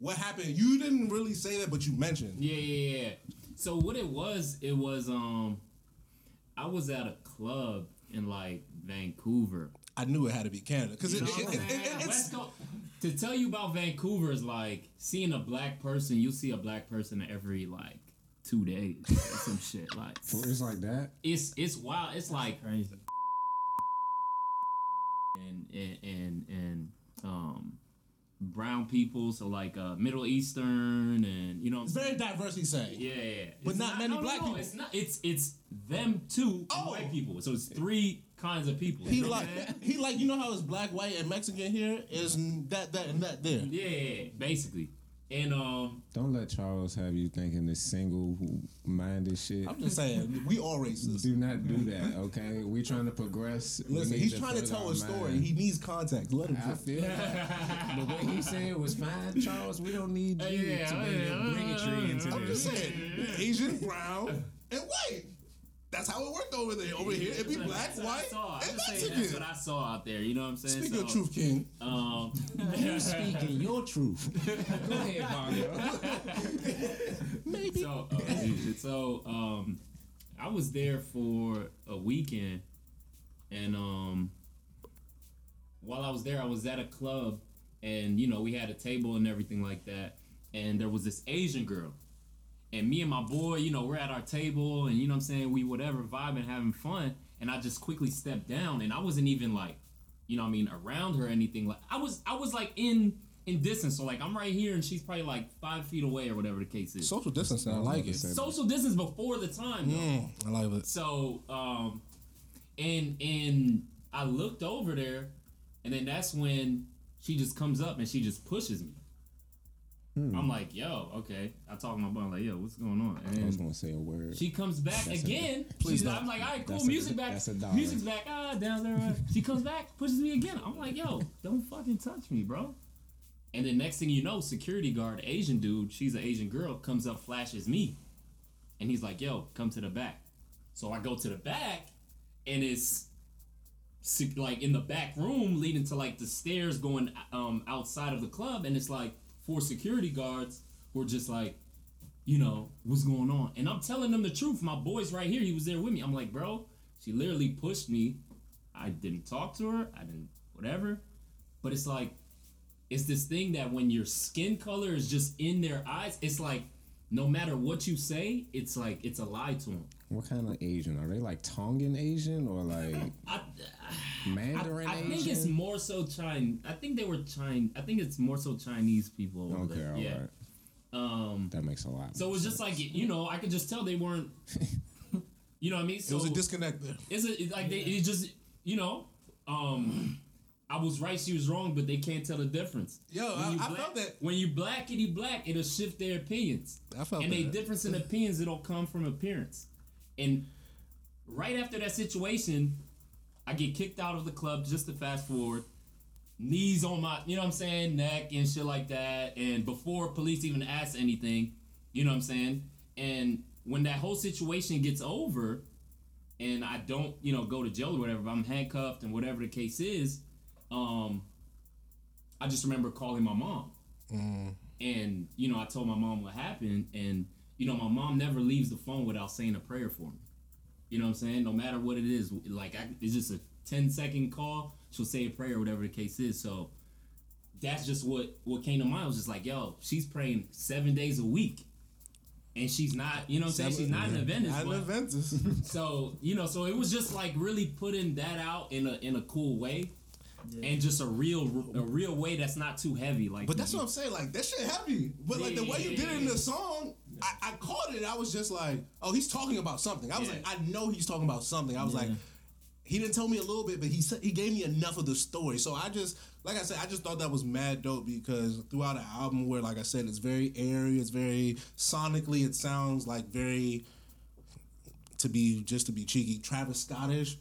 what happened? You didn't really say that, but you mentioned. Yeah, yeah, yeah. So what it was, it was um, I was at a club in like Vancouver. I knew it had to be Canada because it, it, it- it's West Coast- to tell you about Vancouver is like seeing a black person. You see a black person every like two days or some shit. Like It's like that. it's it's wild. It's like crazy. and and and, and um brown people, so like uh Middle Eastern and you know it's very diverse. He's saying. Yeah, yeah, yeah. But It's not many no, black no, no, people. It's not. It's it's them two and Oh. white people. So it's three kinds of people. He like what he like you know how it's black, white, and Mexican here is that that and that there. yeah, yeah, yeah, basically. And um, Don't let Charles have you thinking this single minded shit. I'm just saying we all racist. Do not do that, okay? We trying to progress. Listen, need he's trying to tell a story. mind. He needs context. Let him. I feel that. but what he said was fine, Charles. We don't need you Yeah, to bring yeah, obligatory into I'm just saying, Asian, brown, and white. That's how it worked over there. Over here, it'd be black, that's what I white, saw. And just saying that's what I saw out there. You know what I'm saying? Speak so, your truth, King. Um, You speaking your truth. Go ahead, Mario. Maybe. so uh, so um, I was there for a weekend, and um, while I was there, I was at a club, and you know we had a table and everything like that, and there was this Asian girl, and me and my boy, you know, we're at our table, and you know what I'm saying, we whatever vibing, having fun, and I just quickly stepped down, and I wasn't even like, you know, what I mean, around her or anything. Like I was, I was like in in distance, so like I'm right here, and she's probably like five feet away or whatever the case is. Social distancing, I like it. Social distance before the time, though. Mm, I like it. So, um, and and I looked over there, and then that's when she just comes up and she just pushes me. I'm like, yo, okay. I talk to my boy, I'm like, yo, what's going on? I was gonna say a word. she comes back That's a- again. Please She's. I'm like, all right, cool. That's a- music back. a. Music's back. Ah, down there. She comes back, pushes me again. I'm like, yo, don't fucking touch me, bro. And then next thing you know, security guard, Asian dude, she's an Asian girl, comes up, flashes me, and he's like, yo, come to the back. So I go to the back, and it's like in the back room leading to like the stairs going um outside of the club, and it's like four security guards who are just like, you know, what's going on? And I'm telling them the truth. My boy's right here. He was there with me. I'm like, bro, she literally pushed me. I didn't talk to her. I didn't whatever. But it's like, it's this thing that when your skin color is just in their eyes, it's like no matter what you say, it's like it's a lie to them. What kind of Asian are they? Like Tongan Asian or like I, Mandarin I, I Asian? think it's more so Chinese. I think they were Chinese. I think it's more so Chinese people. Over okay. there. All yeah. right. Um. That makes a lot. So it was just like you know, I could just tell they weren't. You know what I mean? So It was a disconnect there. it's a, it's like they it just you know, um, I was right, she was wrong, but they can't tell the difference. Yo, I, you I black, felt that. When you blackity black, it'll shift their opinions. I felt and that. And a difference in opinions it'll come from appearance. And right after that situation, I get kicked out of the club just to fast forward. Knees on my, you know what I'm saying, neck and shit like that. And before police even ask anything, you know what I'm saying? And when that whole situation gets over and I don't, you know, go to jail or whatever, I'm handcuffed and whatever the case is, um, I just remember calling my mom. And, you know, I told my mom what happened. And, you know, my mom never leaves the phone without saying a prayer for me. You know what I'm saying? No matter what it is, like, I, it's just a 10 second call. She'll say a prayer, whatever the case is. So that's just what, what came to mind. I was just like, yo, she's praying seven days a week. And she's not, you know what I'm saying? She's not an Adventist. Not an but- Adventist. so you know, so it was just like really putting that out in a in a cool way, and just a real a real way that's not too heavy. Like, But that's what I'm saying. Like that shit heavy. But like the way you did it in the song, I, I caught it. I was just like, oh, he's talking about something. I was Yeah. like, I know he's talking about something. I was Yeah. like, he didn't tell me a little bit, but he said he gave me enough of the story. So I just, like I said, I just thought that was mad dope because throughout the album, where like I said, it's very airy, it's very sonically, it sounds like very to be just to be cheeky, Travis Scottish.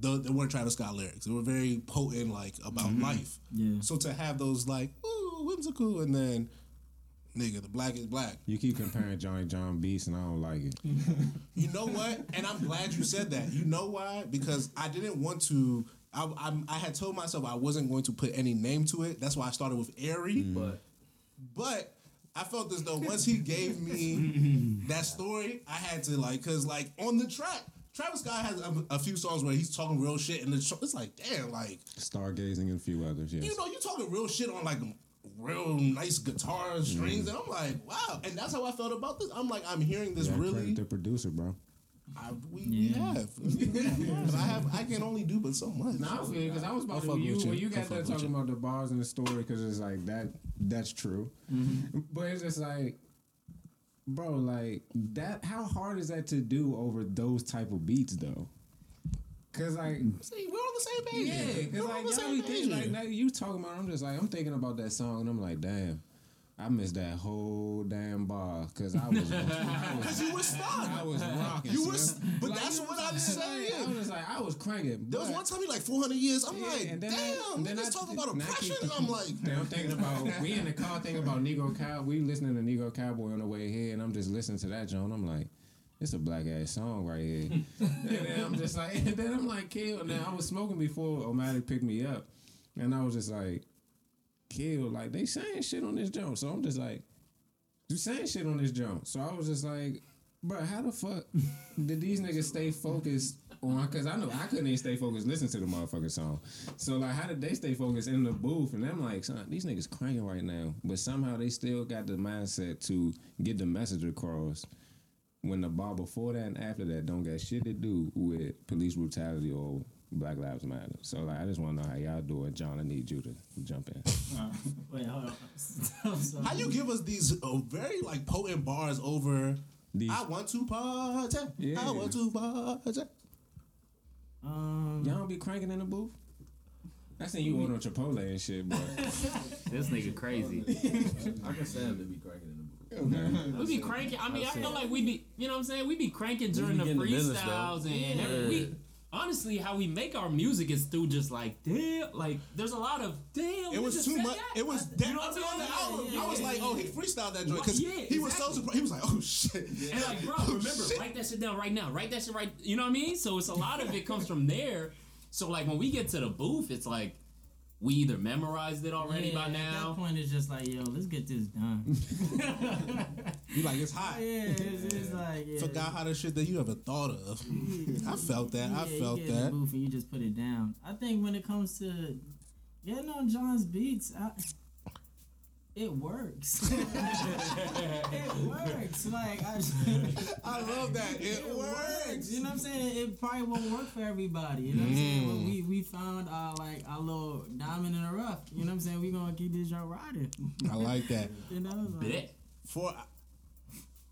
The, they weren't Travis Scott lyrics. They were very potent, like about mm-hmm. life. Yeah. So to have those like ooh whimsical, and then nigga, the black is black. You keep comparing Johnny John Beast, and I don't like it. You know what? And I'm glad you said that. You know why? Because I didn't want to. I, I, I had told myself I wasn't going to put any name to it. That's why I started with Airy. Mm-hmm. But But I felt as though once he gave me that story, I had to like, cause like on the track, Travis Scott has a, a few songs where he's talking real shit, and it's, it's like, damn, like Stargazing and a few others. Yes. you know, you talking real shit on like real nice guitar and strings, mm. and I'm like, wow, and that's how I felt about this. I'm like, I'm hearing this Yeah, really. the producer, bro. I, we, we have, but I have, I can only do but so much. Nah, I feel because I was I'll about to you you. when you got fuck that with talking you. about the bars and the story because it's like that that's true, mm-hmm. but it's just like, bro, like that. How hard is that to do over those type of beats though? Cause like. See, we're on the same page. Yeah, because we're on like the y'all be same page. thinking like now you talking about. I'm just like I'm thinking about that song and I'm like, damn, I missed that whole damn bar because I was, Cause you were stuck. I was rocking. You were, but Like, that's what I'm saying. I was like, I was cranking. There was one time he like 400 years. I'm Yeah, like, and then damn, and then niggas talking about oppression, and I'm like, Then I'm thinking about we in the car thinking about Negro Cow. We listening to Negro Cowboy on the way here, and I'm just listening to that John. I'm like, it's a black ass song right here. and then I'm just like, and then I'm like, kill. Now I was smoking before O'Malley picked me up, and I was just like, kill. Like they saying shit on this joint, so I'm just like, you saying shit on this joint. So I was just like, bro, how the fuck did these niggas stay focused on? Because I know I couldn't even stay focused listening to the motherfucking song. So like, how did they stay focused in the booth? And I'm like, son, these niggas cranking right now, but somehow they still got the mindset to get the message across. When the bar before that and after that don't got shit to do with police brutality or Black Lives Matter. So like, I just want to know how y'all do it. John, I need you to jump in. Wait, hold on. How you give us these uh, very like potent bars over? These- I want to party. Yeah. I want to party. Um, Y'all don't be cranking in the booth? I seen you order Chipotle and shit, but this nigga crazy. I can Sam to be cracking in the booth. We be cranking. I mean, I feel like we be, you know what I'm saying? We be cranking during be the getting the business, freestyles though. and every, we. Honestly, how we make our music is through just like damn, like there's a lot of damn. It was too much. that. It was You know what I'm on the album. Yeah, I was yeah, like, yeah. oh, he freestyled that joint because Yeah, he was so surprised. He was like, oh shit. And like, bro, Oh, remember, shit. write that shit down right now. Write that shit right. You know what I mean? So it's a lot of it comes from there. So like when we get to the booth, it's like we either memorized it already yeah, by At now. that point, it's just like, yo, let's get this done. You like it's hot. yeah, it's, it's like, yeah. Forgot how the shit that you ever thought of. I felt that. I Yeah, you felt get in the that. booth and you just put it down. I think when it comes to getting on John's beats, I, it works. it works. Like I, I love that. It, works. You know what I'm saying? It probably won't work for everybody. You know what I'm saying? But we mm. we found our like our little diamond in the rough. You know what I'm saying? We gonna keep this joint riding. I like that. You know? Like, For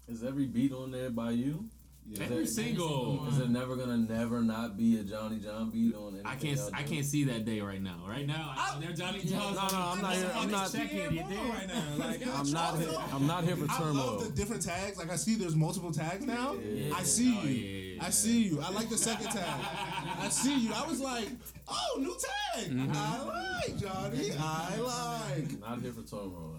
Is every beat on there by you? Yeah. Every single. Is it never gonna never not be a Johnny John beat on anything? I can't. I can't see that day right now. Right now, I, there Johnny John's. No, no, I'm not here. I'm not. checking. You right now. Like, I'm not here. I'm not here for I love the different tags. Like I see, there's multiple tags now. Yeah. I see Oh, you. yeah, yeah, I see you. I like the second tag. I see you. I was like, oh, new tag. Mm-hmm. I like Johnny. I like. Not here for turmoil.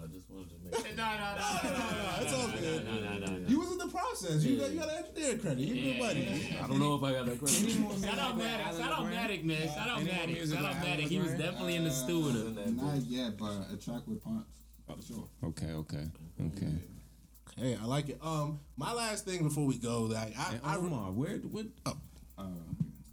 No, no, no, No, no, no, no. It's all good. no, no, no, no. You was in the process. You got you got an engineer credit. You Yeah, good buddy. yeah, I don't know if I got that credit. Shout out Matic. Shout out Matic, man. Shout out Any more Matic. Shout out by Matic. He was definitely in the studio. Not yet, but a track with Punch. For sure. Okay, okay, okay. Hey, I like it. Um, my last thing before we go, like I, And I, Omar, where, what? oh, Uh,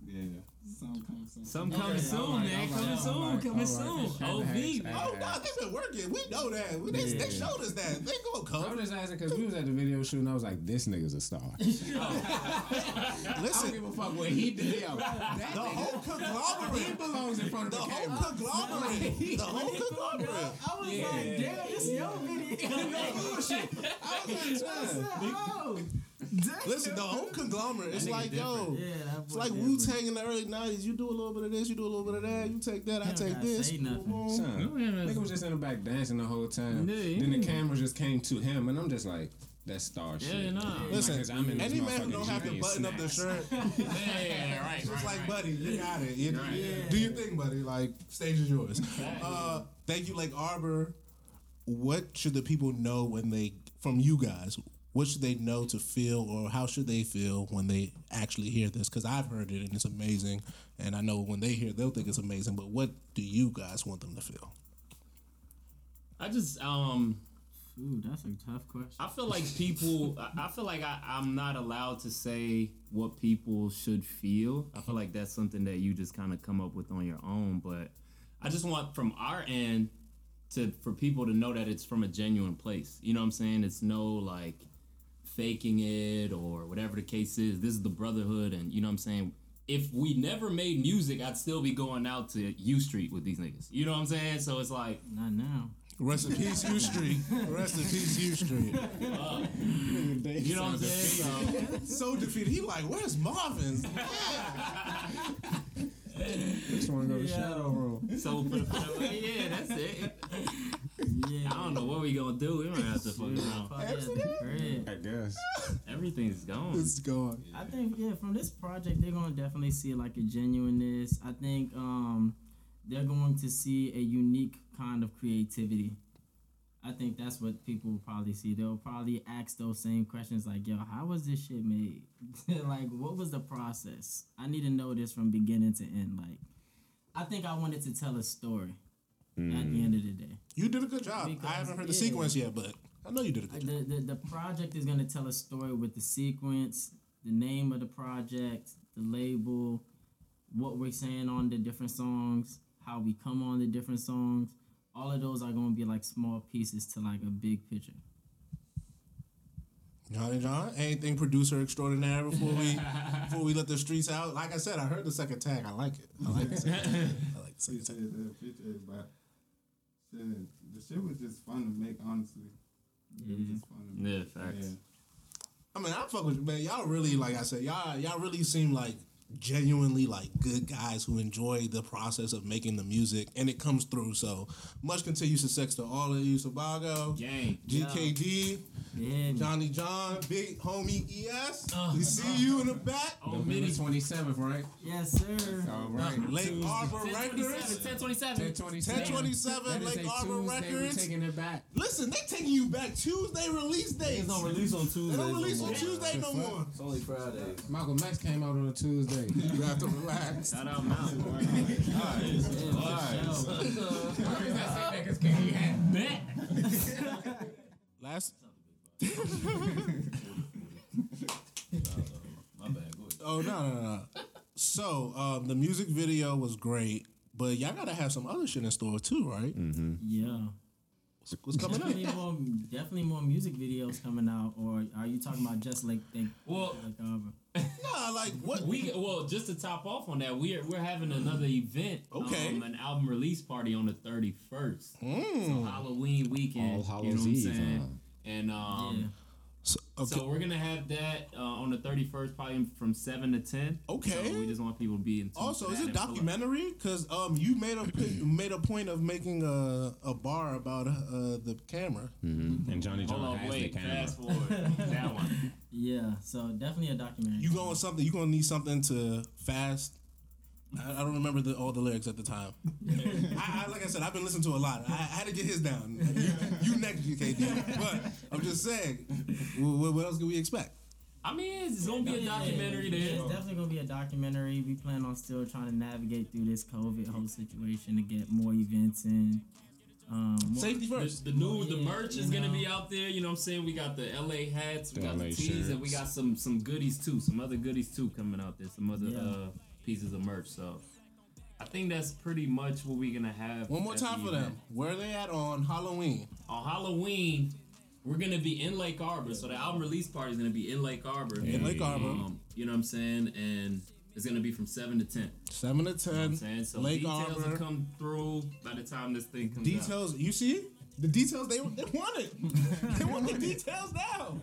yeah. Some kind of Some coming soon, man. Coming soon. Coming soon. OV. oh no, they've been working. We know that. We, they, they showed us that. They gonna come. I come. was just asking because we was at the video shoot and I was like, this nigga's a star. Listen, I don't Listen, give a fuck what he did. Yo, that the whole he conglomerate. belongs in front The of the whole camera. conglomerate. The whole conglomerate. I was Yeah. like, damn, this your video. Bullshit. I was like, I said, "Son." oh, damn. Listen, the whole conglomerate. It's nigga like, yo, Yeah, it's like. Wu Tang in the early '90s. You do a little bit of this, you do a little bit of that. You take that, I take this. say nothing. Boom, boom. Son, nigga was just in the back dancing the whole time. Yeah, yeah. Then the camera just came to him, and I'm just like, that's star shit. Yeah, nah. Like, I'm in this any man who motherfucking don't have to G button up the shirt, Yeah, right. it's right, like, right. buddy, you got it. You, Right. you- Do your thing, buddy. Like, stage is yours. Uh, thank you, Lake Arbor. What should the people know when they, from you guys, what should they know to feel, or how should they feel when they actually hear this? Because I've heard it and it's amazing, and I know when they hear, it, they'll think it's amazing. But what do you guys want them to feel? I just um Ooh, that's a tough question. I feel like people. I I feel like I, I'm not allowed to say what people should feel. I feel like that's something that you just kind of come up with on your own. But I just want from our end to for people to know that it's from a genuine place. You know what I'm saying? It's no like faking it or whatever the case is. This is the brotherhood, and you know what I'm saying. If we never made music, I'd still be going out to U Street with these niggas. You know what I'm saying? So it's like Not now. Rest in peace, U Street. Rest in peace, U Street. Uh, you know what I'm saying. So, So defeated. He like, where's Marvin's? Just want to go to the shadow room. so for the, for the, yeah, that's it. Yeah. I don't know what we gonna do. We might have to fuck around. Probably at the crib. I guess. Everything's gone. It's gone. I think yeah, from this project they're gonna definitely see like a genuineness. I think um they're going to see a unique kind of creativity. I think that's what people will probably see. They'll probably ask those same questions like, yo, how was this shit made? like what was the process? I need to know this from beginning to end. Like I think I wanted to tell a story at the end of the day. You did a good job. Because, I haven't heard the yeah. sequence yet, but I know you did a good Like job. the, the, the project is going to tell a story with the sequence, the name of the project, the label, what we're saying on the different songs, how we come on the different songs. All of those are going to be like small pieces to like a big picture. Johnny John, anything producer extraordinaire before we before we let the streets out? Like I said, I heard the second tag. I like it. I like the second tag. I like the second tag. Appreciate that, appreciate it, but shit, the shit was just fun to make, honestly. It was mm-hmm. just fun to make. Yeah, facts. I mean, I fuck with you, man. Y'all really, like I said, y'all y'all really seem like genuinely like good guys who enjoy the process of making the music, and it comes through. So much continued success to all of you, Sabago, Gang. GKD, Yeah. Johnny John, big homie ES. Uh, we see you in the back. Oh, November mini. 27th, right? Yes, sir. All right. Lake Arbor 1027. Records. 1027. 1027. 1027 That is Lake Arbor Tuesday. We Records. taking it back. Listen, they taking you back Tuesday release dates. It's on release on Tuesday. They don't release on Tuesday no more. It's only Friday. Malcolm X came out on a Tuesday. You have to relax. Shout out Mountain. Bet. Last. My bad. Go. Oh no no no. So um, the music video was great, but y'all gotta have some other shit in store too, right? Yeah. What's, what's coming up? Definitely more, definitely more music videos coming out. Or are you talking about just like, like, Well, like Arbor? Nah, like what? we well just to top off on that, we're we're having another event. Okay. Um, an album release party on the thirty first. Mm. So Halloween weekend. All you know what I'm Eve, saying? huh? And um, yeah. So, Okay. So we're gonna have that uh, on the 31st, probably from seven to ten. Okay. So we just want people to be in. tune Also, is it and pull up. documentary? Because um, you made a made a point of making a, a bar about uh, the camera. Mm-hmm. And Johnny John Hold on, has wait. the camera. Fast forward. that one. Yeah, so definitely a documentary. You going something? You gonna need something to fast. I, I don't remember the, all the lyrics at the time. I, I, like I said, I've been listening to a lot. I, I had to get his down. You, you next, GKD. But I'm just saying, what, what else can we expect? I mean, it's gonna be a documentary Yeah, there. It's definitely gonna be a documentary. We plan on still trying to navigate through this COVID whole situation to get more events in. Um, more- Safety The, first. the new the Yeah, merch is you gonna be out there. You know what I'm saying? We got the LA hats, we The got LA the tees, and we got some some goodies too. Some other goodies too coming out there. Some other Yeah. uh, pieces of merch. So I think that's pretty much what we're gonna have. One more the time for event. them. Where are they at on Halloween? On Halloween, we're gonna be in Lake Arbor. So the album release party is gonna be in Lake Arbor. In Lake Arbor. Um, you know what I'm saying? And it's gonna be from seven to ten. Seven to You know what I'm ten. saying? So Lake details Arbor. will come through by the time this thing comes out. Details. You see the details. They they want it. they want the details now.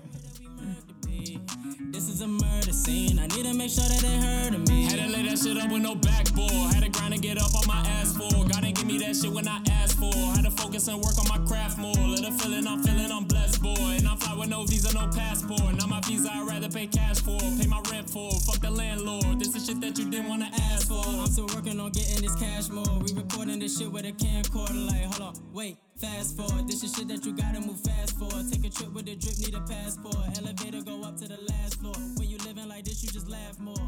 This is a murder scene. I need to make sure that they heard of me. Had to lay that shit up with no backboard. Had to grind and get up on my ass for. Gotta give me that shit when I ask for. Had to focus and work on my craft more. Let the feeling I'm feeling, I'm blessed, boy. Fly with no visa, no passport. Now my visa, I'd rather pay cash for. Pay my rent for. Fuck the landlord. This is shit that you didn't wanna ask for. I'm still working on getting this cash more. We recording this shit with a camcorder. Like, hold on, wait, fast forward. This is shit that you gotta move fast for. Take a trip with a drip, need a passport. Elevator go up to the last floor. When you living like this, you just laugh more.